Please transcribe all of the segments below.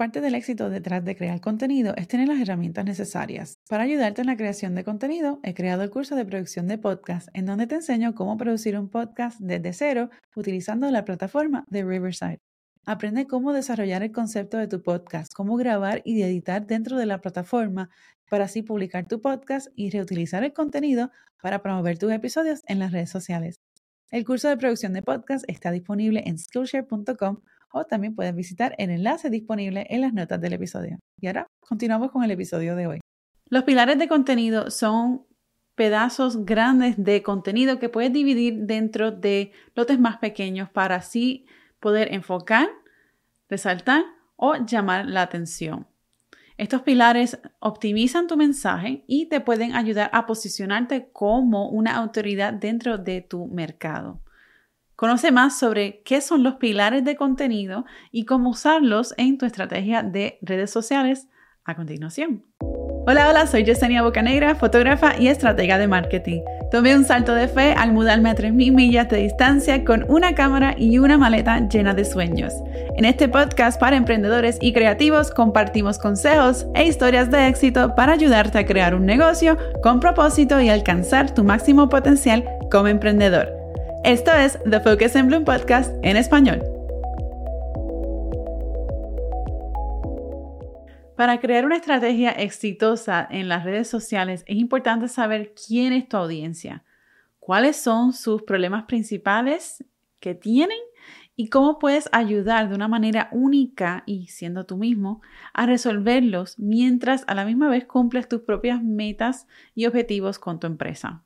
Parte del éxito detrás de crear contenido es tener las herramientas necesarias. Para ayudarte en la creación de contenido, he creado el curso de producción de podcast, en donde te enseño cómo producir un podcast desde cero utilizando la plataforma de Riverside. Aprende cómo desarrollar el concepto de tu podcast, cómo grabar y editar dentro de la plataforma para así publicar tu podcast y reutilizar el contenido para promover tus episodios en las redes sociales. El curso de producción de podcast está disponible en skillshare.com o también puedes visitar el enlace disponible en las notas del episodio. Y ahora continuamos con el episodio de hoy. Los pilares de contenido son pedazos grandes de contenido que puedes dividir dentro de lotes más pequeños para así poder enfocar, resaltar o llamar la atención. Estos pilares optimizan tu mensaje y te pueden ayudar a posicionarte como una autoridad dentro de tu mercado. Conoce más sobre qué son los pilares de contenido y cómo usarlos en tu estrategia de redes sociales a continuación. Hola, hola, soy Yesenia Bocanegra, fotógrafa y estratega de marketing. Tomé un salto de fe al mudarme a 3.000 millas de distancia con una cámara y una maleta llena de sueños. En este podcast para emprendedores y creativos compartimos consejos e historias de éxito para ayudarte a crear un negocio con propósito y alcanzar tu máximo potencial como emprendedor. Esto es The Focus in Bloom Podcast en español. Para crear una estrategia exitosa en las redes sociales es importante saber quién es tu audiencia, cuáles son sus problemas principales que tienen y cómo puedes ayudar de una manera única y siendo tú mismo a resolverlos mientras a la misma vez cumples tus propias metas y objetivos con tu empresa.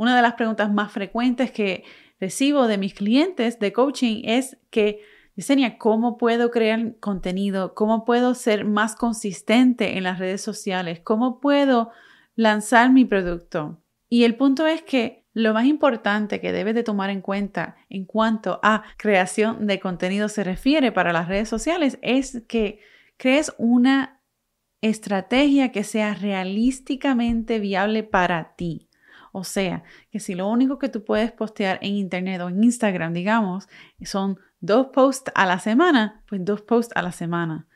Una de las preguntas más frecuentes que recibo de mis clientes de coaching es que, Yesenia, ¿cómo puedo crear contenido? ¿Cómo puedo ser más consistente en las redes sociales? ¿Cómo puedo lanzar mi producto? Y el punto es que lo más importante que debes de tomar en cuenta en cuanto a creación de contenido se refiere para las redes sociales es que crees una estrategia que sea realísticamente viable para ti. O sea, que si lo único que tú puedes postear en Internet o en Instagram, digamos, son dos posts a la semana, pues dos posts a la semana.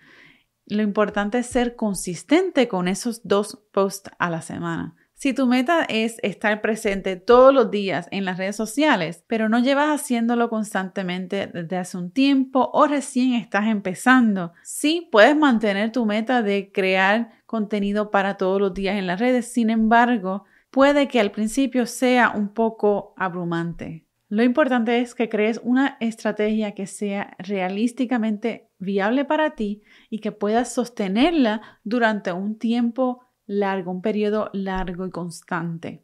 Lo importante es ser consistente con esos dos posts a la semana. Si tu meta es estar presente todos los días en las redes sociales, pero no llevas haciéndolo constantemente desde hace un tiempo o recién estás empezando, sí puedes mantener tu meta de crear contenido para todos los días en las redes. Sin embargo, puede que al principio sea un poco abrumante. Lo importante es que crees una estrategia que sea realísticamente viable para ti y que puedas sostenerla durante un tiempo largo, un periodo largo y constante.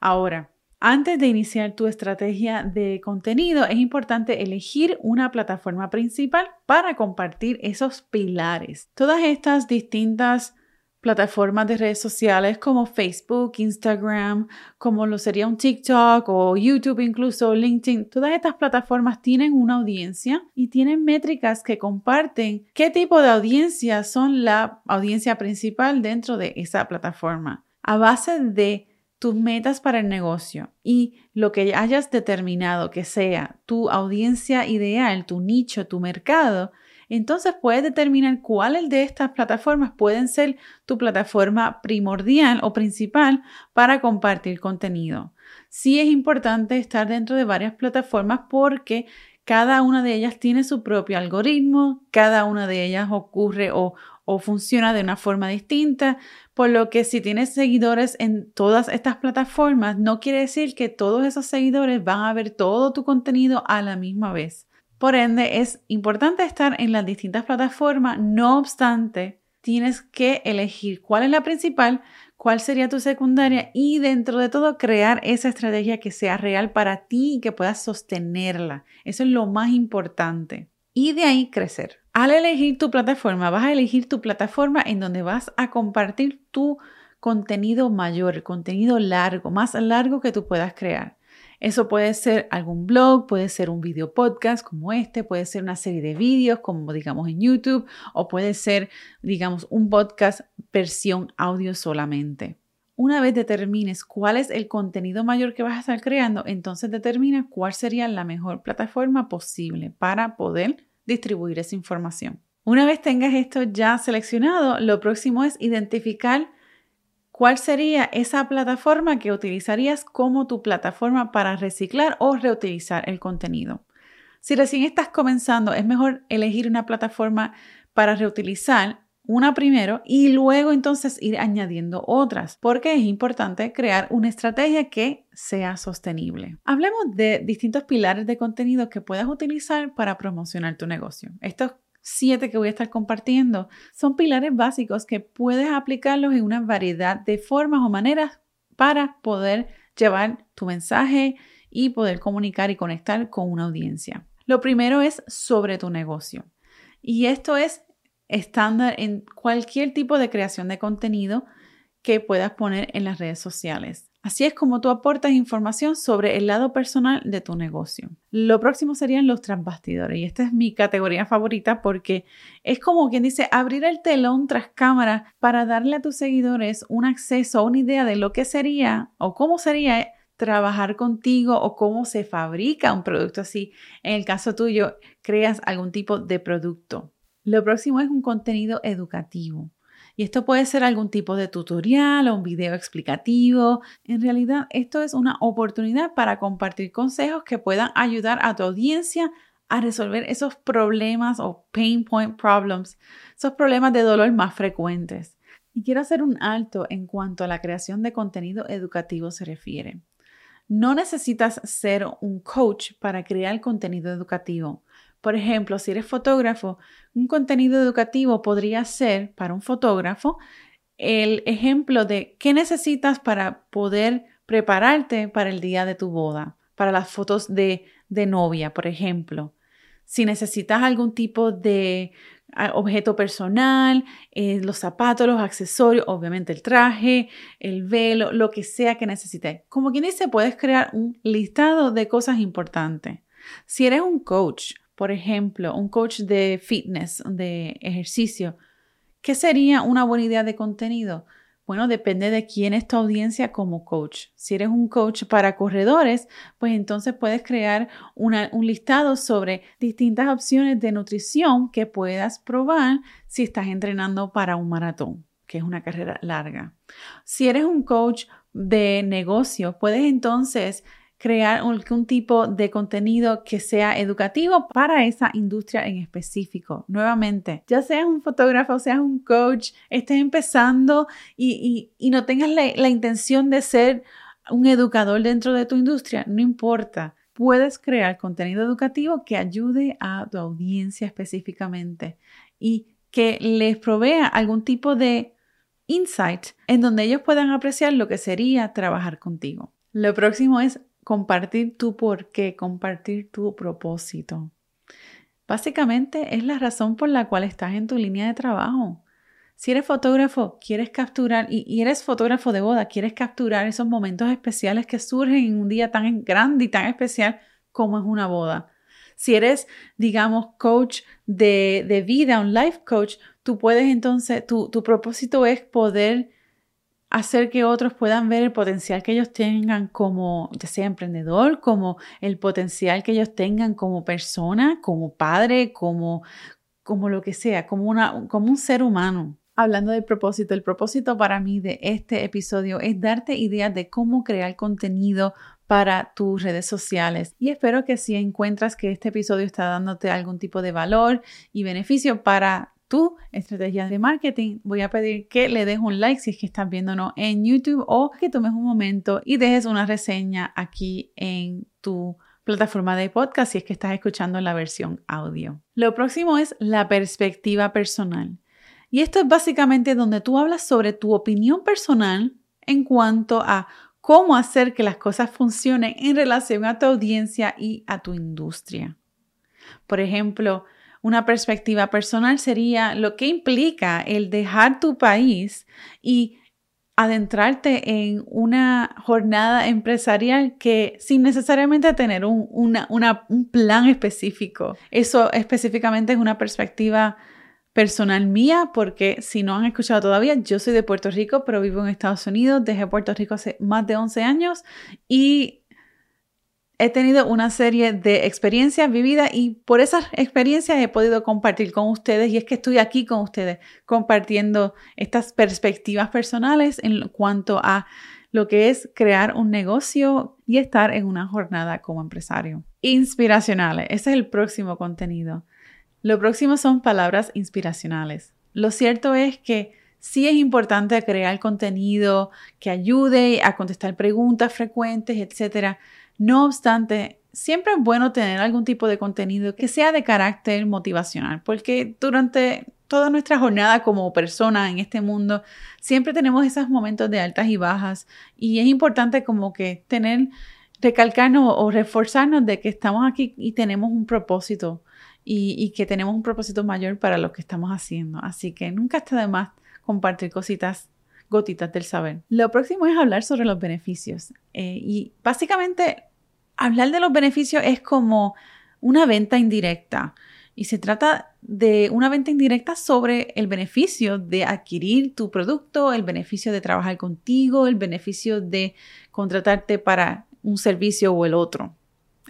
Ahora, antes de iniciar tu estrategia de contenido, es importante elegir una plataforma principal para compartir esos pilares. Todas estas distintas plataformas de redes sociales como Facebook, Instagram, como lo sería un TikTok o YouTube incluso, LinkedIn, todas estas plataformas tienen una audiencia y tienen métricas que comparten qué tipo de audiencia son la audiencia principal dentro de esa plataforma. A base de tus metas para el negocio y lo que hayas determinado que sea tu audiencia ideal, tu nicho, tu mercado, entonces puedes determinar cuáles de estas plataformas pueden ser tu plataforma primordial o principal para compartir contenido. Sí es importante estar dentro de varias plataformas porque cada una de ellas tiene su propio algoritmo, cada una de ellas ocurre o, o funciona de una forma distinta, por lo que si tienes seguidores en todas estas plataformas, no quiere decir que todos esos seguidores van a ver todo tu contenido a la misma vez. Por ende, es importante estar en las distintas plataformas, no obstante, tienes que elegir cuál es la principal, cuál sería tu secundaria y dentro de todo crear esa estrategia que sea real para ti y que puedas sostenerla. Eso es lo más importante. Y de ahí crecer. Al elegir tu plataforma, vas a elegir tu plataforma en donde vas a compartir tu contenido mayor, contenido largo, más largo que tú puedas crear. Eso puede ser algún blog, puede ser un video podcast como este, puede ser una serie de vídeos como digamos en YouTube o puede ser digamos un podcast versión audio solamente. Una vez determines cuál es el contenido mayor que vas a estar creando, entonces determina cuál sería la mejor plataforma posible para poder distribuir esa información. Una vez tengas esto ya seleccionado, lo próximo es identificar cuál sería esa plataforma que utilizarías como tu plataforma para reciclar o reutilizar el contenido. Si recién estás comenzando, es mejor elegir una plataforma para reutilizar una primero y luego entonces ir añadiendo otras, porque es importante crear una estrategia que sea sostenible. Hablemos de distintos pilares de contenido que puedas utilizar para promocionar tu negocio. Estos siete que voy a estar compartiendo son pilares básicos que puedes aplicarlos en una variedad de formas o maneras para poder llevar tu mensaje y poder comunicar y conectar con una audiencia. Lo primero es sobre tu negocio. Y esto es estándar en cualquier tipo de creación de contenido que puedas poner en las redes sociales. Así es como tú aportas información sobre el lado personal de tu negocio. Lo próximo serían los transbastidores y esta es mi categoría favorita porque es como quien dice abrir el telón tras cámara para darle a tus seguidores un acceso, una idea de lo que sería o cómo sería trabajar contigo o cómo se fabrica un producto así. En el caso tuyo, creas algún tipo de producto. Lo próximo es un contenido educativo. Y esto puede ser algún tipo de tutorial o un video explicativo. En realidad, esto es una oportunidad para compartir consejos que puedan ayudar a tu audiencia a resolver esos problemas o pain point problems, esos problemas de dolor más frecuentes. Y quiero hacer un alto en cuanto a la creación de contenido educativo se refiere. No necesitas ser un coach para crear contenido educativo. Por ejemplo, si eres fotógrafo, un contenido educativo podría ser para un fotógrafo el ejemplo de qué necesitas para poder prepararte para el día de tu boda, para las fotos de, novia, por ejemplo. Si necesitas algún tipo de objeto personal, eh, los zapatos, los accesorios, obviamente el traje, el velo, lo que sea que necesites. Como quien dice, puedes crear un listado de cosas importantes. Si eres un coach, por ejemplo, un coach de fitness, de ejercicio, ¿qué sería una buena idea de contenido? Bueno, depende de quién es tu audiencia como coach. Si eres un coach para corredores, pues entonces puedes crear un listado sobre distintas opciones de nutrición que puedas probar si estás entrenando para un maratón, que es una carrera larga. Si eres un coach de negocio, puedes entonces crear algún tipo de contenido que sea educativo para esa industria en específico. Nuevamente, ya seas un fotógrafo, seas un coach, estés empezando y, no tengas la, la intención de ser un educador dentro de tu industria, no importa. Puedes crear contenido educativo que ayude a tu audiencia específicamente y que les provea algún tipo de insight en donde ellos puedan apreciar lo que sería trabajar contigo. Lo próximo es compartir tu por qué, compartir tu propósito. Básicamente es la razón por la cual estás en tu línea de trabajo. Si eres fotógrafo, quieres capturar, y, eres fotógrafo de boda, quieres capturar esos momentos especiales que surgen en un día tan grande y tan especial como es una boda. Si eres, digamos, coach de, de vida, un life coach, tú puedes entonces, tu, tu propósito es poder hacer que otros puedan ver el potencial que ellos tengan como, ya sea emprendedor, como el potencial que ellos tengan como persona, como padre, como, como lo que sea, como, una, como un ser humano. Hablando del propósito, el propósito para mí de este episodio es darte ideas de cómo crear contenido para tus redes sociales. Y espero que si encuentras que este episodio está dándote algún tipo de valor y beneficio para tu estrategia de marketing, voy a pedir que le des un like si es que estás viéndonos en YouTube o que tomes un momento y dejes una reseña aquí en tu plataforma de podcast si es que estás escuchando la versión audio. Lo próximo es la perspectiva personal. Y esto es básicamente donde tú hablas sobre tu opinión personal en cuanto a cómo hacer que las cosas funcionen en relación a tu audiencia y a tu industria. Por ejemplo, una perspectiva personal sería lo que implica el dejar tu país y adentrarte en una jornada empresarial que sin necesariamente tener un, un plan específico. Eso específicamente es una perspectiva personal mía, porque si no han escuchado todavía, yo soy de Puerto Rico, pero vivo en Estados Unidos, dejé Puerto Rico hace más de 11 años y he tenido una serie de experiencias vividas y por esas experiencias he podido compartir con ustedes y es que estoy aquí con ustedes compartiendo estas perspectivas personales en cuanto a lo que es crear un negocio y estar en una jornada como empresario. Inspiracionales, ese es el próximo contenido. Lo próximo son palabras inspiracionales. Lo cierto es que sí es importante crear contenido que ayude a contestar preguntas frecuentes, etc. No obstante, siempre es bueno tener algún tipo de contenido que sea de carácter motivacional, porque durante toda nuestra jornada como persona en este mundo, siempre tenemos esos momentos de altas y bajas y es importante como que tener, recalcarnos o reforzarnos de que estamos aquí y tenemos un propósito y, que tenemos un propósito mayor para lo que estamos haciendo. Así que nunca está de más compartir cositas, gotitas del saber. Lo próximo es hablar sobre los beneficios eh, y básicamente hablar de los beneficios es como una venta indirecta. Y se trata de una venta indirecta sobre el beneficio de adquirir tu producto, el beneficio de trabajar contigo, el beneficio de contratarte para un servicio o el otro.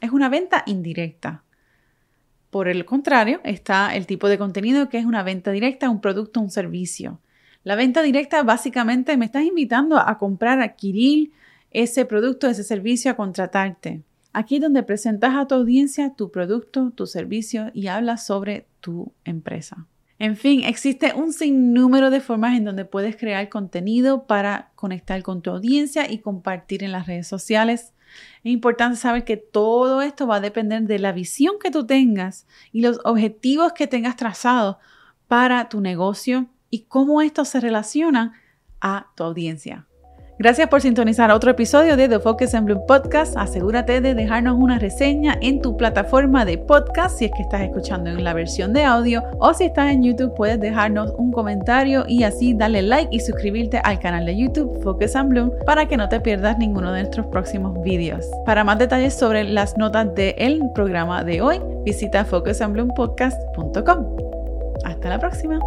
Es una venta indirecta. Por el contrario, está el tipo de contenido que es una venta directa, un producto, un servicio. La venta directa básicamente me estás invitando a comprar, adquirir ese producto, ese servicio, a contratarte. Aquí donde presentas a tu audiencia tu producto, tu servicio y hablas sobre tu empresa. En fin, existe un sinnúmero de formas en donde puedes crear contenido para conectar con tu audiencia y compartir en las redes sociales. Es importante saber que todo esto va a depender de la visión que tú tengas y los objetivos que tengas trazados para tu negocio y cómo esto se relaciona a tu audiencia. Gracias por sintonizar otro episodio de The Focus and Bloom Podcast. Asegúrate de dejarnos una reseña en tu plataforma de podcast si es que estás escuchando en la versión de audio o si estás en YouTube puedes dejarnos un comentario y así darle like y suscribirte al canal de YouTube Focus and Bloom para que no te pierdas ninguno de nuestros próximos vídeos. Para más detalles sobre las notas del programa de hoy, visita focusandbloompodcast.com. Hasta la próxima.